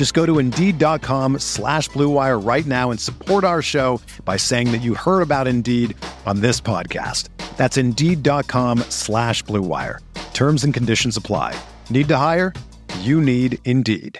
Just go to Indeed.com slash BlueWire right now and support our show by saying that you heard about Indeed on this podcast. That's Indeed.com slash BlueWire. Terms and conditions apply. Need to hire? You need Indeed.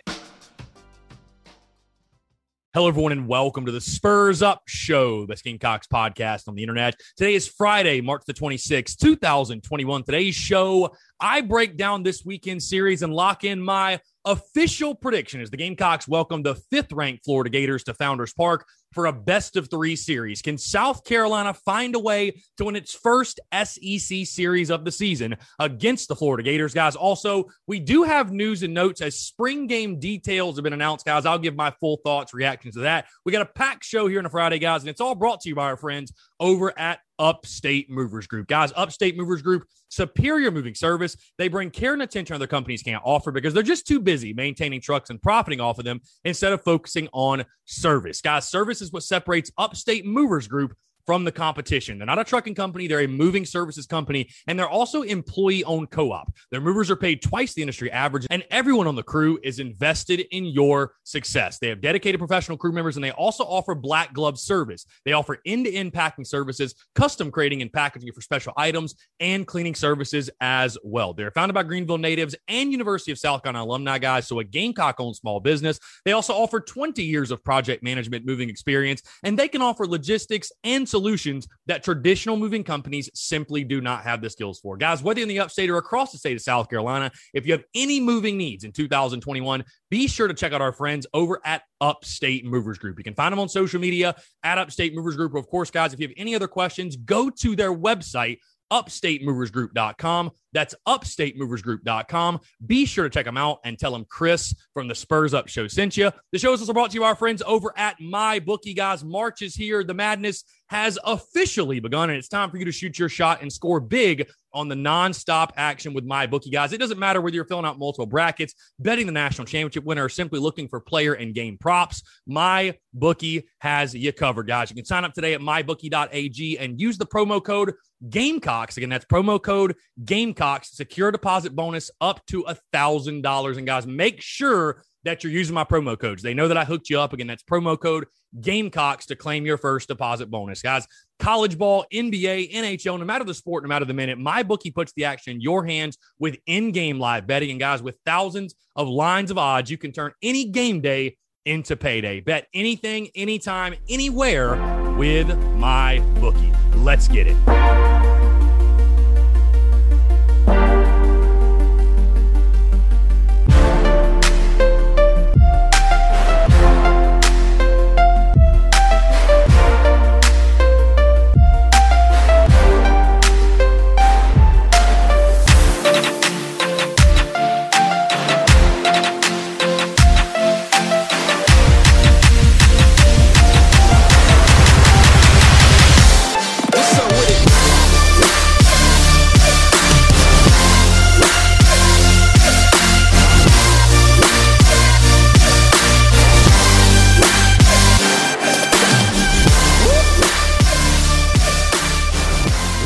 Hello, everyone, and welcome to the Spurs Up Show, best Gamecocks podcast on the internet. Today is Friday, March the 26th, 2021. Today's show, I break down this weekend series and lock in my official prediction as the Gamecocks welcome the fifth ranked Florida Gators to Founders Park for a best of three series. Can South Carolina find a way to win its first SEC series of the season against the Florida Gators, guys? Also, we do have news and notes as spring game details have been announced, guys. I'll give my full thoughts, reactions to that. We got a packed show here on a Friday, guys, and it's all brought to you by our friends over at Upstate Movers Group. Guys, Upstate Movers Group, superior moving service. They bring care and attention other companies can't offer because they're just too busy maintaining trucks and profiting off of them instead of focusing on service. Guys, service is what separates Upstate Movers Group from the competition. They're not a trucking company, they're a moving services company, and they're also employee owned co op. Their movers are paid twice the industry average, and everyone on the crew is invested in your success. They have dedicated professional crew members, and they also offer black glove service. They offer end to end packing services, custom crating and packaging for special items, and cleaning services as well. They're founded by Greenville natives and University of South Carolina alumni guys, so a Gamecock owned small business. They also offer 20 years of project management moving experience, and they can offer logistics and solutions that traditional moving companies simply do not have the skills for. Guys, whether in the upstate or across the state of South Carolina, if you have any moving needs in 2021, be sure to check out our friends over at Upstate Movers Group. You can find them on social media at Upstate Movers Group. Of course, guys, if you have any other questions, go to their website, upstatemoversgroup.com. That's upstatemoversgroup.com. Be sure to check them out and tell them Chris from the Spurs Up Show sent you. The show is also brought to you by our friends over at My Bookie, guys. March is here. The madness has officially begun, and it's time for you to shoot your shot and score big on the nonstop action with My Bookie, guys. It doesn't matter whether you're filling out multiple brackets, betting the national championship winner, or simply looking for player and game props. My Bookie has you covered, guys. You can sign up today at mybookie.ag and use the promo code Gamecocks. Again, that's promo code Gamecocks. Secure deposit bonus up to a thousand dollars. And guys, make sure that you're using my promo codes. They know that I hooked you up. Again, that's promo code Gamecocks to claim your first deposit bonus. Guys, college ball, NBA, NHL, no matter the sport, no matter the minute, my bookie puts the action in your hands with in-game live betting. And guys, with thousands of lines of odds, you can turn any game day into payday. Bet anything, anytime, anywhere with my bookie. Let's get it.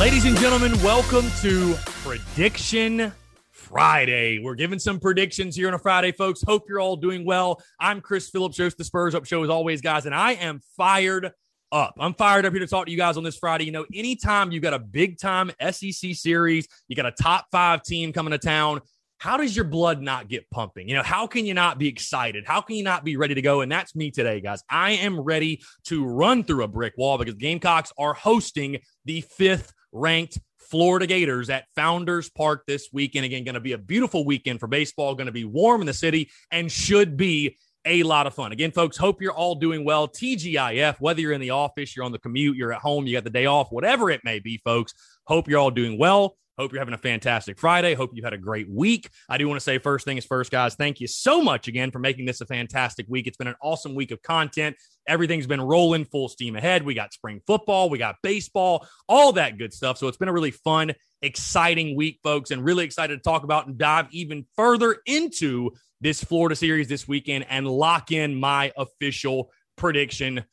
Ladies and gentlemen, welcome to Prediction Friday. We're giving some predictions here on a Friday, folks. Hope you're all doing well. I'm Chris Phillips, host the Spurs Up Show, as always, guys, and I am fired up. I'm fired up here to talk to you guys on this Friday. You know, anytime you got a big time SEC series, you got a top five team coming to town. How does your blood not get pumping? You know, how can you not be excited? How can you not be ready to go? And that's me today, guys. I am ready to run through a brick wall because Gamecocks are hosting the fifth ranked Florida Gators at Founders Park this weekend. Again, going to be a beautiful weekend for baseball, going to be warm in the city, and should be a lot of fun. Again, folks, hope you're all doing well. TGIF, whether you're in the office, you're on the commute, you're at home, you got the day off, whatever it may be, folks, hope you're all doing well. Hope you're having a fantastic Friday. Hope you've had a great week. I do want to say, first thing is first, guys, thank you so much again for making this a fantastic week. It's been an awesome week of content. Everything's been rolling full steam ahead. We got spring football, we got baseball, all that good stuff. So it's been a really fun, exciting week, folks, and really excited to talk about and dive even further into this Florida series this weekend and lock in my official prediction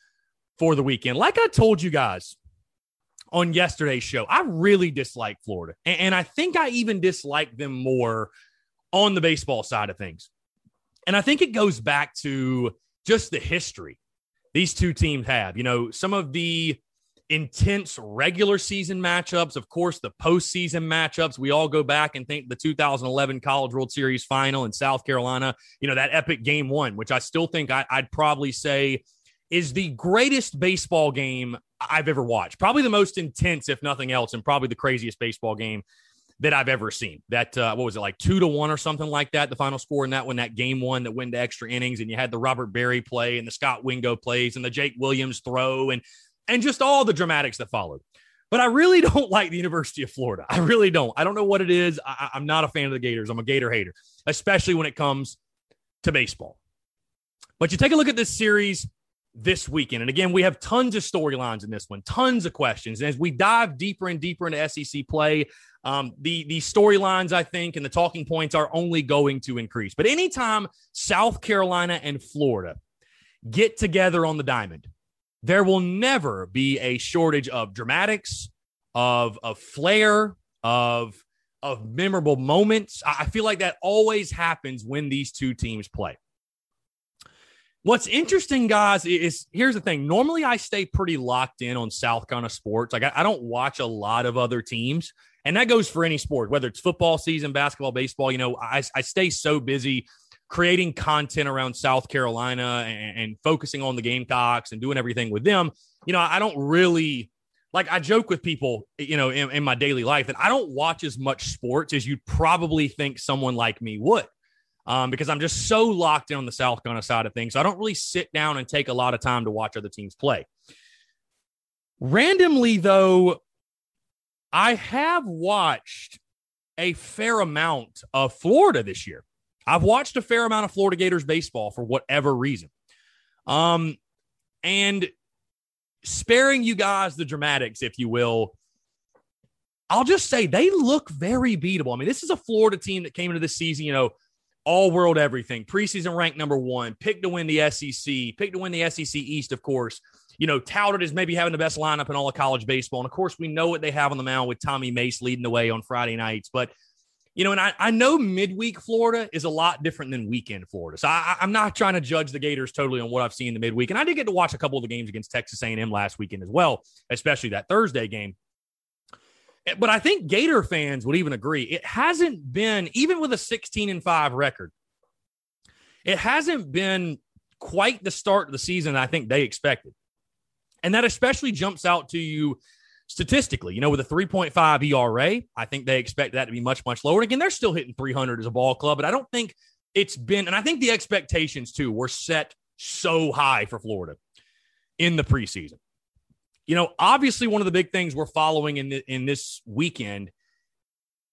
for the weekend. Like I told you guys on yesterday's show, I really dislike Florida. And, I think I even dislike them more on the baseball side of things. And I think it goes back to just the history these two teams have. You know, some of the intense regular season matchups, of course, the postseason matchups. We all go back and think the 2011 College World Series final in South Carolina, you know, that epic game one, which I still think I, I'd probably say is the greatest baseball game I've ever watched. Probably the most intense, if nothing else, and probably the craziest baseball game that I've ever seen. That uh, what was it like two to one or something like that? The final score in that one, that game one that went to extra innings, and you had the Robert Beary play and the Scott Wingo plays and the Jake Williams throw and and just all the dramatics that followed. But I really don't like the University of Florida. I really don't. I don't know what it is. I, I'm not a fan of the Gators. I'm a Gator hater, especially when it comes to baseball. But you take a look at this series this weekend. And again, we have tons of storylines in this one, tons of questions. And as we dive deeper and deeper into SEC play, um, the the storylines I think and the talking points are only going to increase. But anytime South Carolina and Florida get together on the diamond, there will never be a shortage of dramatics, of of flair, of of memorable moments. I feel like that always happens when these two teams play. What's interesting, guys, is here's the thing. Normally, I stay pretty locked in on South Carolina sports. Like, I, I, don't watch a lot of other teams, and that goes for any sport, whether it's football season, basketball, baseball. You know, I, I stay so busy creating content around South Carolina and, and focusing on the Gamecocks and doing everything with them. You know, I don't really like I joke with people, you know, in, in my daily life that I don't watch as much sports as you'd probably think someone like me would um, because I'm just so locked in on the South Carolina side of things. So I don't really sit down and take a lot of time to watch other teams play. Randomly, though, I have watched a fair amount of Florida this year. I've watched a fair amount of Florida Gators baseball for whatever reason. Um, and sparing you guys the dramatics, if you will, I'll just say they look very beatable. I mean, this is a Florida team that came into this season, you know, all world everything, preseason ranked number one, picked to win the SEC, picked to win the SEC East, of course. You know, touted as maybe having the best lineup in all of college baseball. And of course, we know what they have on the mound with Tommy Mace leading the way on Friday nights. But, you know, and I, I know midweek Florida is a lot different than weekend Florida. So I, I'm not trying to judge the Gators totally on what I've seen in the midweek. And I did get to watch a couple of the games against Texas A&M last weekend as well, especially that Thursday game. Eh, but I think Gator fans would even agree it hasn't been, even with a 16 and 5 record, it hasn't been quite the start of the season I think they expected. And that especially jumps out to you statistically. You know, with a 3.5 ERA, I think they expect that to be much, much lower. Again, they're still hitting 300 as a ball club, but I don't think it's been, and I think the expectations too were set so high for Florida in the preseason you know, obviously one of the big things we're following in the, in this weekend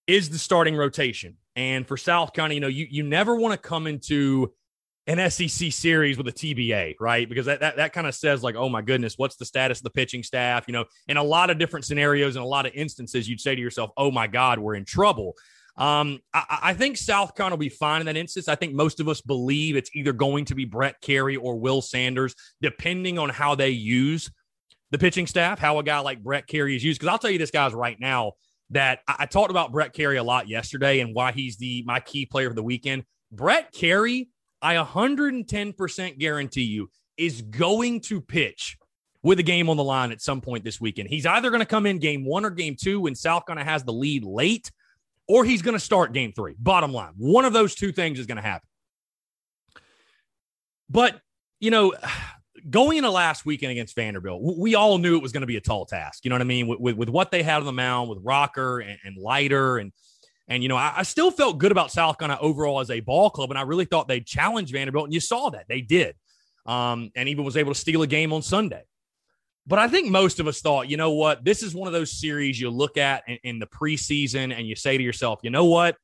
is the starting rotation. And for South Carolina, you know, you you never want to come into an SEC series with a TBA, right? Because that that, that kind of says like, oh my goodness, what's the status of the pitching staff? You know, in a lot of different scenarios and a lot of instances, you'd say to yourself, oh my God, we're in trouble. Um, I, I, think South Carolina will be fine in that instance. I think most of us believe it's either going to be Brett Kerry or Will Sanders, depending on how they use the pitching staff, how a guy like Brett Kerry is used. Because I'll tell you this, guys, right now that I, I, talked about Brett Kerry a lot yesterday and why he's the my key player of the weekend. Brett Kerry, I 110% guarantee you, is going to pitch with a game on the line at some point this weekend. He's either going to come in game one or game two when South Carolina has the lead late, or he's going to start game three. Bottom line, one of those two things is going to happen. But, you know, going into last weekend against Vanderbilt, we all knew it was going to be a tall task. You know what I mean? With, with, with what they had on the mound with Rocker and, and Leiter and and you know, I, I, still felt good about South Carolina overall as a ball club, and I really thought they'd challenge Vanderbilt, and you saw that they did, um, and even was able to steal a game on Sunday. But I think most of us thought, you know what, this is one of those series you look at in, in the preseason, and you say to yourself, you know what,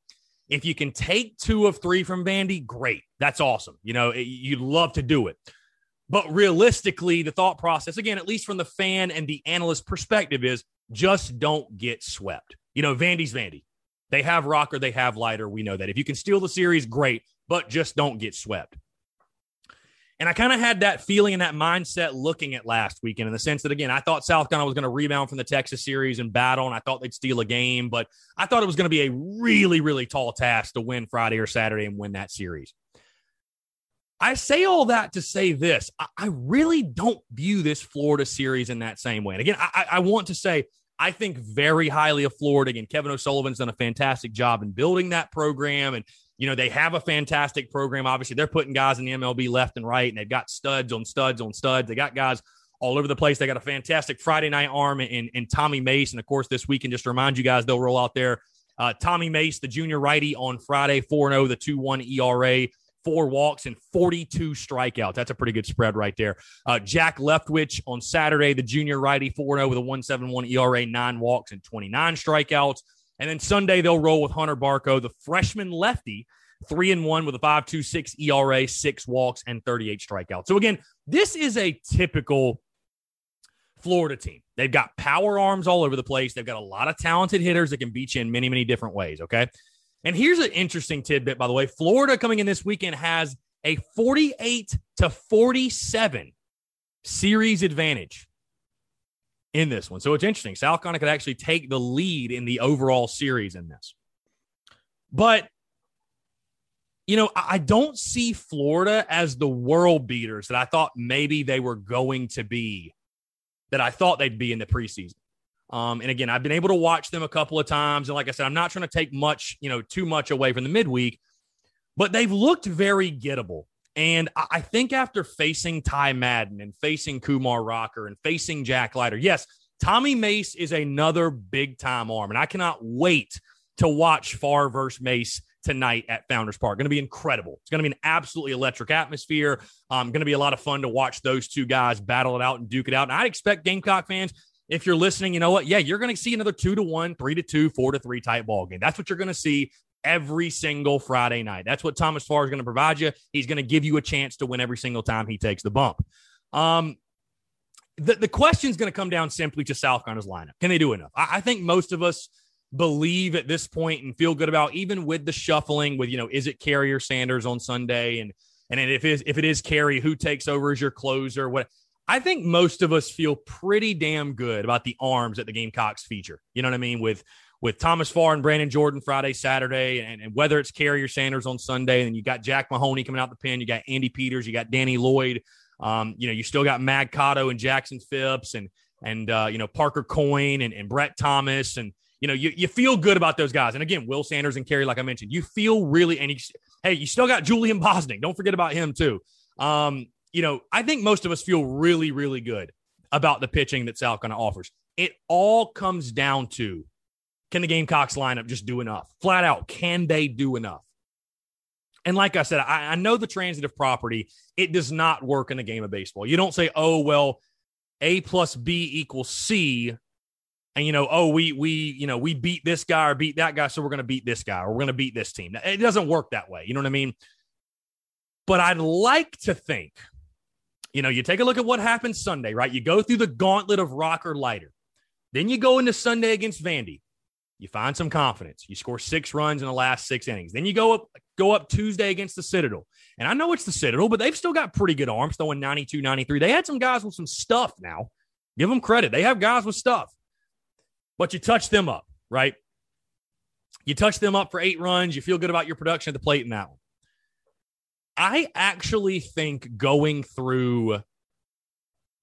if you can take two of three from Vandy, great, that's awesome. You know, you'd love to do it. But realistically, the thought process, again, at least from the fan and the analyst perspective, is just don't get swept. You know, Vandy's Vandy. They have Rocker, they have Leiter. We know that. If you can steal the series, great, but just don't get swept. And I kind of had that feeling and that mindset looking at last weekend in the sense that, again, I thought South Carolina was going to rebound from the Texas series and battle, and I thought they'd steal a game, but I thought it was going to be a really, really tall task to win Friday or Saturday and win that series. I say all that to say this I, really don't view this Florida series in that same way. And again, I, I want to say I think very highly of Florida. Again, Kevin O'Sullivan's done a fantastic job in building that program. And, you know, they have a fantastic program. Obviously, they're putting guys in the MLB left and right, and they've got studs on studs on studs. They got guys all over the place. They got a fantastic Friday night arm in, in Tommy Mace. And of course, this weekend, just to remind you guys, they'll roll out there. Uh, Tommy Mace, the junior righty on Friday, 4 0, the 2 1 ERA four walks and 42 strikeouts. That's a pretty good spread right there. Uh, Jack Leftwich on Saturday, the junior righty, 4 0 with a 171 ERA, nine walks and 29 strikeouts. And then Sunday, they'll roll with Hunter Barco, the freshman lefty, three and one with a 5.26 ERA, six walks, and 38 strikeouts. So, again, this is a typical Florida team. They've got power arms all over the place. They've got a lot of talented hitters that can beat you in many, many different ways. Okay. And here's an interesting tidbit, by the way. Florida coming in this weekend has a 48 to 47 series advantage in this one. So it's interesting. South Carolina could actually take the lead in the overall series in this. But, you know, I don't see Florida as the world beaters that I thought maybe they were going to be, that I thought they'd be in the preseason. Um, and again, I've been able to watch them a couple of times. And like I said, I'm not trying to take much, you know, too much away from the midweek, but they've looked very gettable. And I think after facing Ty Madden and facing Kumar Rocker and facing Jack Leiter, yes, Tommy Mace is another big time arm. And I cannot wait to watch Far versus Mace tonight at Founders Park. Going to be incredible. It's going to be an absolutely electric atmosphere. Um, going to be a lot of fun to watch those two guys battle it out and duke it out. And I expect Gamecock fans if you're listening, you know what? Yeah, you're going to see another two to one, three to two, four to three type ball game. That's what you're going to see every single Friday night. That's what Thomas Farr is going to provide you. He's going to give you a chance to win every single time he takes the bump. Um, the, the question is going to come down simply to South Carolina's lineup. Can they do enough? I, I think most of us believe at this point and feel good about even with the shuffling with, you know, is it Carrier Sanders on Sunday? And and if it is, if it is Kerry, who takes over as your closer? What I think most of us feel pretty damn good about the arms that the Gamecocks feature. You know what I mean? With with Thomas Farr and Brannon Jordan Friday, Saturday, and, and whether it's Carrier Sanders on Sunday, and you got Jack Mahoney coming out the pen, you got Andy Peters, you got Danny Lloyd, um, you know, you still got Mag Cotto and Jackson Phipps and and uh, you know Parker Coyne and, and Brett Thomas and you know you, you feel good about those guys. And again, Will Sanders and Kerry, like I mentioned, you feel really and you, hey, you still got Julian Bosnic. Don't forget about him too. Um, you know, I think most of us feel really, really good about the pitching that South Carolina offers. It all comes down to can the Gamecocks lineup just do enough? Flat out, can they do enough? And like I said, I, I, know the transitive property, it does not work in the game of baseball. You don't say, oh, well, A plus B equals C. And you know, oh, we we you know we beat this guy or beat that guy, so we're going to beat this guy or we're going to beat this team. It doesn't work that way. You know what I mean? But I'd like to think you know, you take a look at what happened Sunday, right? You go through the gauntlet of Rocker Leiter. Then you go into Sunday against Vandy. You find some confidence. You score six runs in the last six innings. Then you go up go up Tuesday against the Citadel. And I know it's the Citadel, but they've still got pretty good arms, throwing 92, 93. They had some guys with some stuff now. Give them credit. They have guys with stuff. But you touch them up, right? You touch them up for eight runs. You feel good about your production at the plate in that one. I actually think going through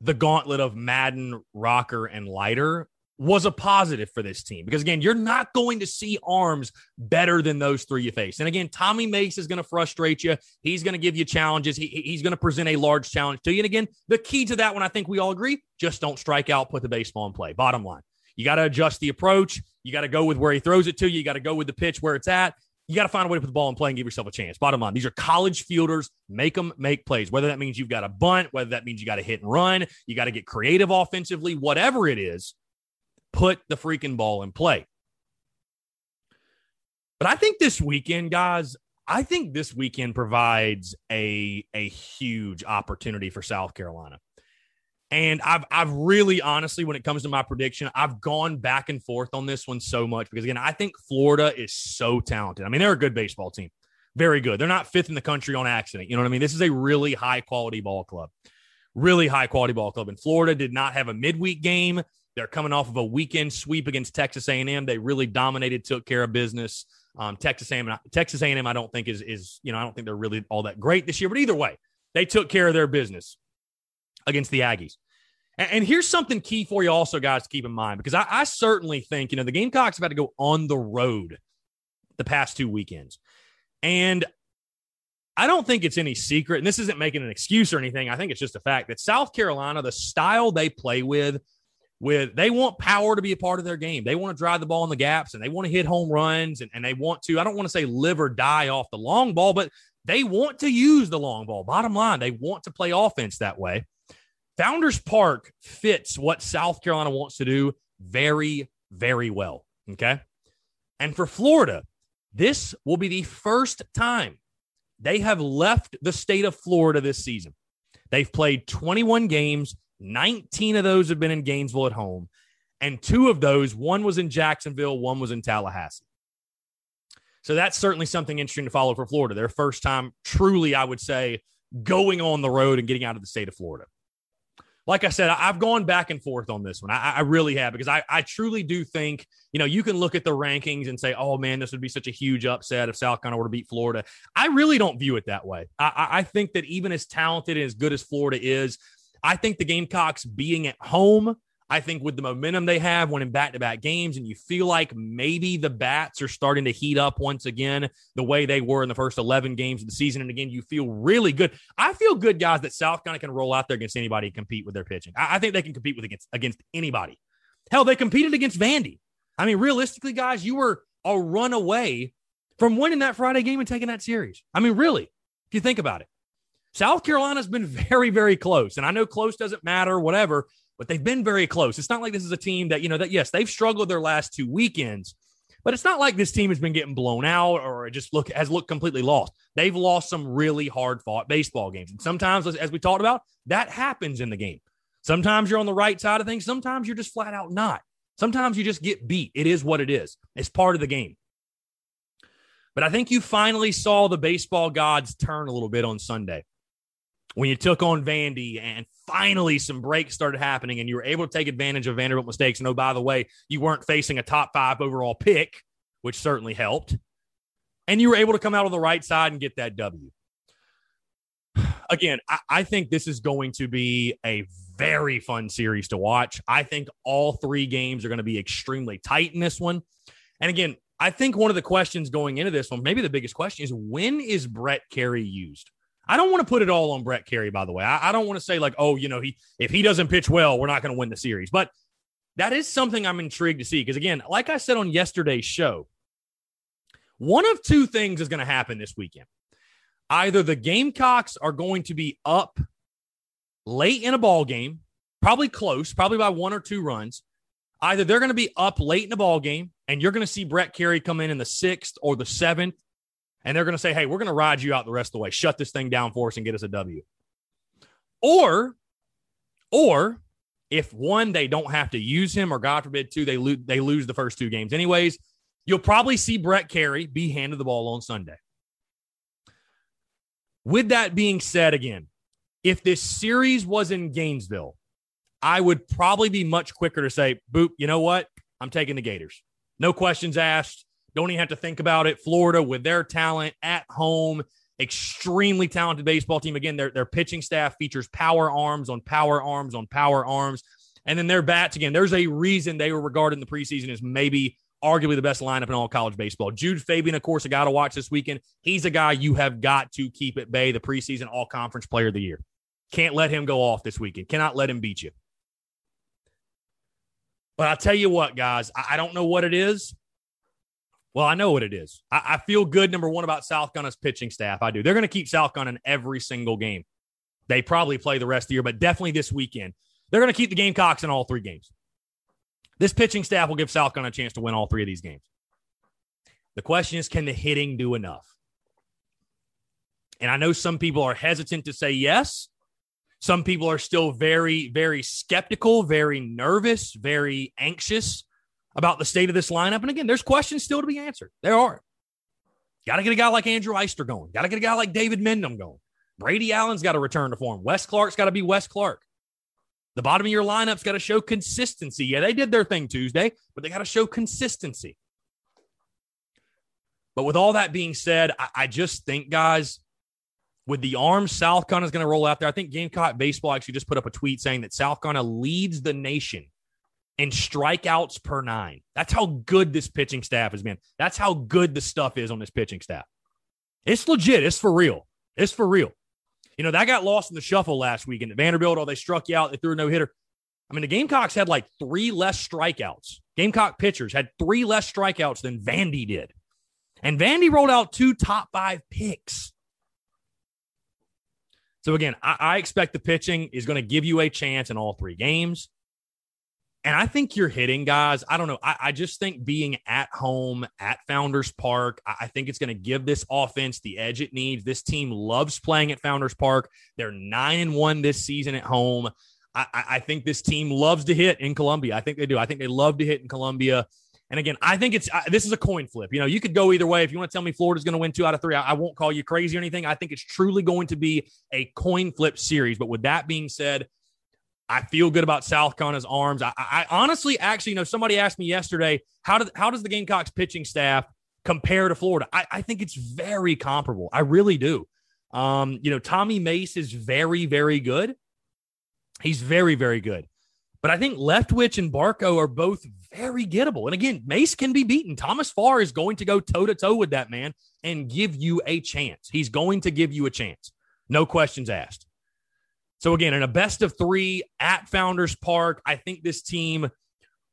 the gauntlet of Madden, Rocker, and Leiter was a positive for this team because again, you're not going to see arms better than those three you face. And again, Tommy Mace is going to frustrate you. He's going to give you challenges. He, he's going to present a large challenge to you. And again, the key to that one, I think we all agree, just don't strike out, put the baseball in play. Bottom line, you got to adjust the approach. You got to go with where he throws it to you. You got to go with the pitch where it's at. You got to find a way to put the ball in play and give yourself a chance. Bottom line, these are college fielders. Make them make plays. Whether that means you've got a bunt, whether that means you got to hit and run, you got to get creative offensively, whatever it is put the freaking ball in play. But I think this weekend, guys, I think this weekend provides a a huge opportunity for South Carolina. And I've I've really honestly, when it comes to my prediction, I've gone back and forth on this one so much because again, I think Florida is so talented. I mean, they're a good baseball team. Very good. They're not fifth in the country on accident. You know what I mean? This is a really high quality ball club. Really high quality ball club. And Florida did not have a midweek game. They're coming off of a weekend sweep against Texas A&M. They really dominated, took care of business. Um, Texas A&M, Texas A&M, I don't think is is you know I don't think they're really all that great this year. But either way, they took care of their business against the Aggies. And, and here's something key for you also, guys, to keep in mind because I, I certainly think you know the Gamecocks had to go on the road the past two weekends, and I don't think it's any secret, and this isn't making an excuse or anything. I think it's just a fact that South Carolina, the style they play with with they want power to be a part of their game. They want to drive the ball in the gaps and they want to hit home runs and, and they want to, I don't want to say live or die off the long ball, but they want to use the long ball. Bottom line, they want to play offense that way. Founders Park fits what South Carolina wants to do very, very well. Okay. And for Florida, this will be the first time they have left the state of Florida this season. They've played 21 games. 19 of those have been in Gainesville at home. And two of those, one was in Jacksonville, one was in Tallahassee. So that's certainly something interesting to follow for Florida. Their first time, truly, I would say, going on the road and getting out of the state of Florida. Like I said, I've gone back and forth on this one. I, I really have because I, I truly do think, you know, you can look at the rankings and say, oh man, this would be such a huge upset if South Carolina were to beat Florida. I really don't view it that way. I, I think that even as talented and as good as Florida is, I think the Gamecocks being at home, I think with the momentum they have winning back to back games, and you feel like maybe the bats are starting to heat up once again the way they were in the first 11 games of the season. And again, you feel really good. I feel good, guys, that South Carolina can roll out there against anybody and compete with their pitching. I, I think they can compete with against against anybody. Hell, they competed against Vandy. I mean, realistically, guys, you were a run away from winning that Friday game and taking that series. I mean, really, if you think about it. South Carolina's been very, very close. And I know close doesn't matter, whatever, but they've been very close. It's not like this is a team that, you know, that yes, they've struggled their last two weekends, but it's not like this team has been getting blown out or just look has looked completely lost. They've lost some really hard fought baseball games. And sometimes, as we talked about, that happens in the game. Sometimes you're on the right side of things. Sometimes you're just flat out not. Sometimes you just get beat. It is what it is. It's part of the game. But I think you finally saw the baseball gods turn a little bit on Sunday when you took on Vandy and finally some breaks started happening and you were able to take advantage of Vanderbilt mistakes. And oh, by the way, you weren't facing a top five overall pick, which certainly helped. And you were able to come out on the right side and get that W. Again, I, I think this is going to be a very fun series to watch. I think all three games are going to be extremely tight in this one. And again, I think one of the questions going into this one, maybe the biggest question is when is Brett Kerry used? I don't want to put it all on Brett Kerry, by the way. I, I don't want to say like, oh, you know, he if he doesn't pitch well, we're not going to win the series. But that is something I'm intrigued to see because again, like I said on yesterday's show, one of two things is going to happen this weekend. Either the Gamecocks are going to be up late in a ball game, probably close, probably by one or two runs. Either they're going to be up late in a ball game, and you're going to see Brett Kerry come in in the sixth or the seventh and they're going to say, hey, we're going to ride you out the rest of the way, shut this thing down for us and get us a W. Or, or if one, they don't have to use him, or God forbid, two, they lose they lose the first two games. Anyways, you'll probably see Brett Kerry be handed the ball on Sunday. With that being said, again, if this series was in Gainesville, I would probably be much quicker to say, boop, you know what? I'm taking the Gators. No questions asked. Don't even have to think about it. Florida, with their talent at home, extremely talented baseball team. Again, their, their pitching staff features power arms on power arms on power arms. And then their bats, again, there's a reason they were regarded in the preseason as maybe arguably the best lineup in all college baseball. Jud Fabian, of course, a guy to watch this weekend. He's a guy you have got to keep at bay, the preseason all conference player of the year. Can't let him go off this weekend. Cannot let him beat you. But I'll tell you what, guys, I, don't know what it is. Well, I know what it is. I, I feel good, number one, about South Gunna's pitching staff. I do. They're going to keep South Gunna in every single game. They probably play the rest of the year, but definitely this weekend. They're going to keep the Gamecocks in all three games. This pitching staff will give South Gunna a chance to win all three of these games. The question is, can the hitting do enough? And I know some people are hesitant to say yes. Some people are still very, very skeptical, very nervous, very anxious about the state of this lineup. And again, there's questions still to be answered. There are. Got to get a guy like Andrew Eyster going. Got to get a guy like David Mendham going. Brady Allen's got to return to form. Wes Clarke's got to be Wes Clarke. The bottom of your lineup's got to show consistency. Yeah, they did their thing Tuesday, but they got to show consistency. But with all that being said, I, I just think, guys, with the arms South Carolina is going to roll out there, I think Gamecock Baseball actually just put up a tweet saying that South Carolina leads the nation in strikeouts per nine. That's how good this pitching staff has been. That's how good the stuff is on this pitching staff. It's legit. It's for real. It's for real. You know, that got lost in the shuffle last weekend at Vanderbilt. Oh, they struck you out. They threw a no hitter. I mean, the Gamecocks had like three less strikeouts. Gamecock pitchers had three less strikeouts than Vandy did. And Vandy rolled out two top five picks. So again, I, I expect the pitching is going to give you a chance in all three games. And I think you're hitting, guys. I don't know. I, I just think being at home at Founders Park, I, I think it's going to give this offense the edge it needs. This team loves playing at Founders Park. They're nine and one this season at home. I, I think this team loves to hit in Columbia. I think they do. I think they love to hit in Columbia. And again, I think it's this is a coin flip. You know, you could go either way. If you want to tell me Florida's going to win two out of three, I, I won't call you crazy or anything. I think it's truly going to be a coin flip series. But with that being said, I feel good about South Carolina's arms. I, I, honestly, actually, you know, somebody asked me yesterday, how did how does the Gamecocks pitching staff compare to Florida? I, I think it's very comparable. I really do. Um, you know, Tommy Mace is very, very good. He's very, very good. But I think Leftwich and Barco are both very gettable. And again, Mace can be beaten. Thomas Farr is going to go toe to toe with that man and give you a chance. He's going to give you a chance. No questions asked. So again, in a best of three at Founders Park, I think this team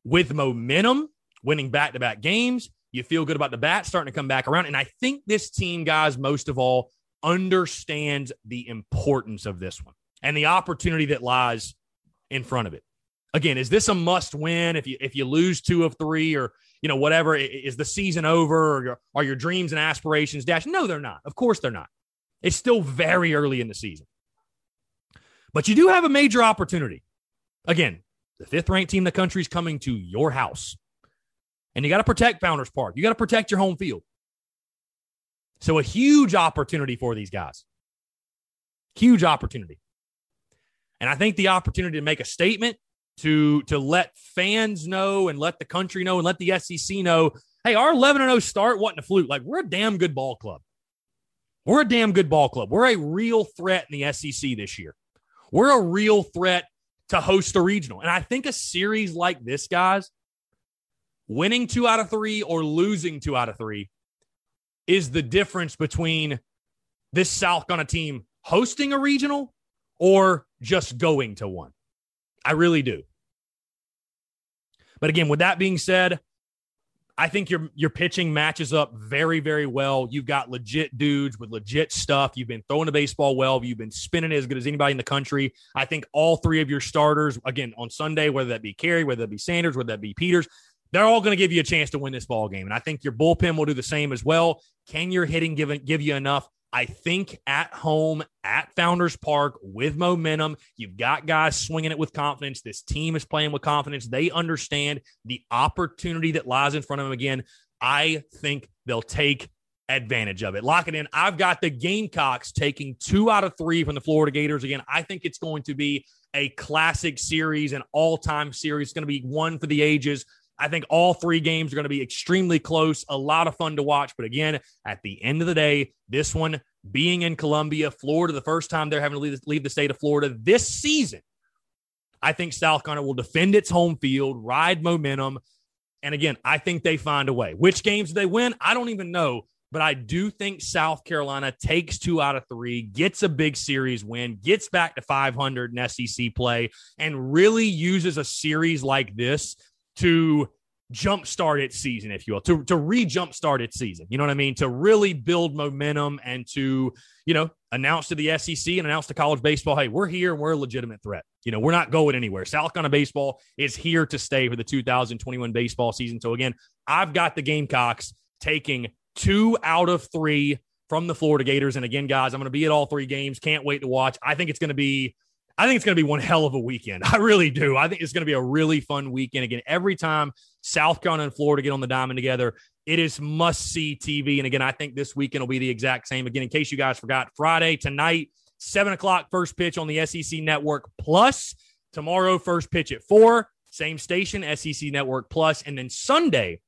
with momentum, winning back to back games, you feel good about the bat starting to come back around. And I think this team, guys, most of all, understands the importance of this one and the opportunity that lies in front of it again, is this a must win? If you if you lose two of three, or you know whatever, is the season over? Or your, are your dreams and aspirations dashed? No, they're not. Of course, they're not. It's still very early in the season, but you do have a major opportunity. Again, the fifth ranked team in the country is coming to your house, and you got to protect Founders Park. You got to protect your home field. So a huge opportunity for these guys. Huge opportunity. And I think the opportunity to make a statement to to let fans know and let the country know and let the SEC know, hey, our 11 0 start wasn't a fluke. Like we're a damn good ball club. We're a damn good ball club. We're a real threat in the SEC this year. We're a real threat to host a regional. And I think a series like this, guys, winning two out of three or losing two out of three is the difference between this South Gunna team hosting a regional or just going to one. I really do. But again, with that being said, I think your your pitching matches up very, very well. You've got legit dudes with legit stuff. You've been throwing the baseball well. You've been spinning as good as anybody in the country. I think all three of your starters, again, on Sunday, whether that be Kerry, whether that be Sanders, whether that be Peters, they're all going to give you a chance to win this ball game. And I think your bullpen will do the same as well. Can your hitting give, give you enough? I think at home at Founders Park with momentum, you've got guys swinging it with confidence. This team is playing with confidence. They understand the opportunity that lies in front of them. Again, I think they'll take advantage of it. Lock it in. I've got the Gamecocks taking two out of three from the Florida Gators. Again, I think it's going to be a classic series, an all time series. It's going to be one for the ages. I think all three games are going to be extremely close, a lot of fun to watch. But again, at the end of the day, this one being in Columbia, Florida, the first time they're having to leave, leave the state of Florida this season. I think South Carolina will defend its home field, ride momentum. And again, I think they find a way. Which games they win? I don't even know. But I do think South Carolina takes two out of three, gets a big series win, gets back to 500 in SEC play, and really uses a series like this to jumpstart its season, if you will, to, to re jumpstart its season. You know what I mean? To really build momentum and to, you know, announce to the SEC and announce to college baseball, hey, we're here and we're a legitimate threat. You know, we're not going anywhere. South Carolina baseball is here to stay for the 2021 baseball season. So again, I've got the Gamecocks taking two out of three from the Florida Gators. And again, guys, I'm going to be at all three games. Can't wait to watch. I think it's going to be I think it's going to be one hell of a weekend. I really do. I think it's going to be a really fun weekend. Again, every time South Carolina and Florida get on the diamond together, it is must see TV. And again, I think this weekend will be the exact same. Again, in case you guys forgot, Friday tonight, seven o'clock first pitch on the SEC Network Plus. Tomorrow, first pitch at four, same station, SEC Network Plus. And then Sunday,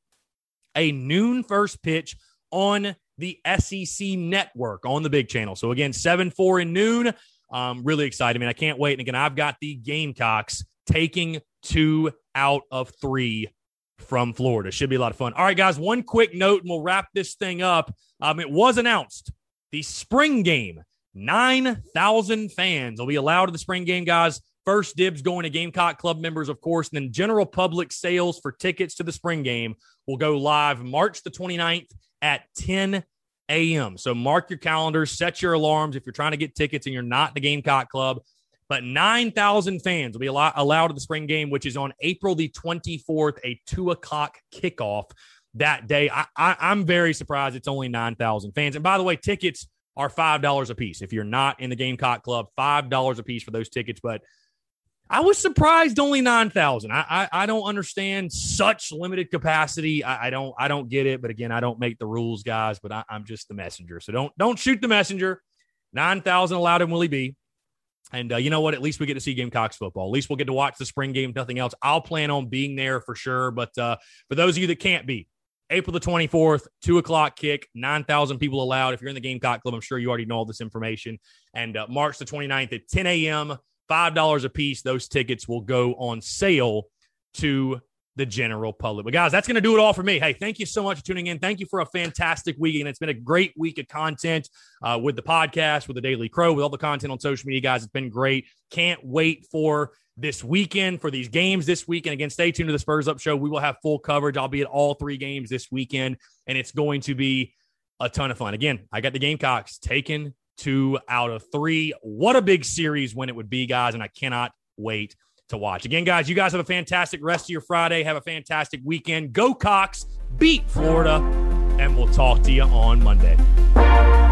a noon first pitch on the SEC Network on the big channel. So again, seven four in noon. Um, really excited. I mean, I can't wait. And again, I've got the Gamecocks taking two out of three from Florida. Should be a lot of fun. All right, guys, one quick note and we'll wrap this thing up. Um, it was announced the spring game, 9,000 fans will be allowed to the spring game, guys. First dibs going to Gamecock Club members, of course, and then general public sales for tickets to the spring game will go live March the 29th at 10 a.m. So mark your calendars, set your alarms if you're trying to get tickets and you're not the Gamecock Club. But 9,000 fans will be allowed to the spring game, which is on April the 24th, a two o'clock kickoff that day. I, am very surprised it's only 9,000 fans. And by the way, tickets are $5 a piece. If you're not in the Gamecock Club, $5 a piece for those tickets. But I was surprised only 9,000. I, I, I don't understand such limited capacity. I, I, don't I don't get it. But again, I don't make the rules, guys. But I, am just the messenger. So don't don't shoot the messenger. 9,000 allowed in Willie B. And uh, you know what? At least we get to see Gamecocks football. At least we'll get to watch the spring game. Nothing else. I'll plan on being there for sure. But uh, for those of you that can't be, April the 24th, two o'clock kick, 9,000 people allowed. If you're in the Gamecock Club, I'm sure you already know all this information. And uh, March the 29th at 10 a.m. $5 a piece. Those tickets will go on sale to the general public. But guys, that's going to do it all for me. Hey, thank you so much for tuning in. Thank you for a fantastic week. And it's been a great week of content uh, with the podcast, with the Daily Crow, with all the content on social media, guys. It's been great. Can't wait for this weekend for these games this weekend. Again, stay tuned to the Spurs Up Show. We will have full coverage. I'll be at all three games this weekend, and it's going to be a ton of fun. Again, I got the Gamecocks taking two out of three. What a big series when it would be, guys. And I cannot wait to watch. Again, guys, you guys have a fantastic rest of your Friday. Have a fantastic weekend. Go Cocks, beat Florida, and we'll talk to you on Monday.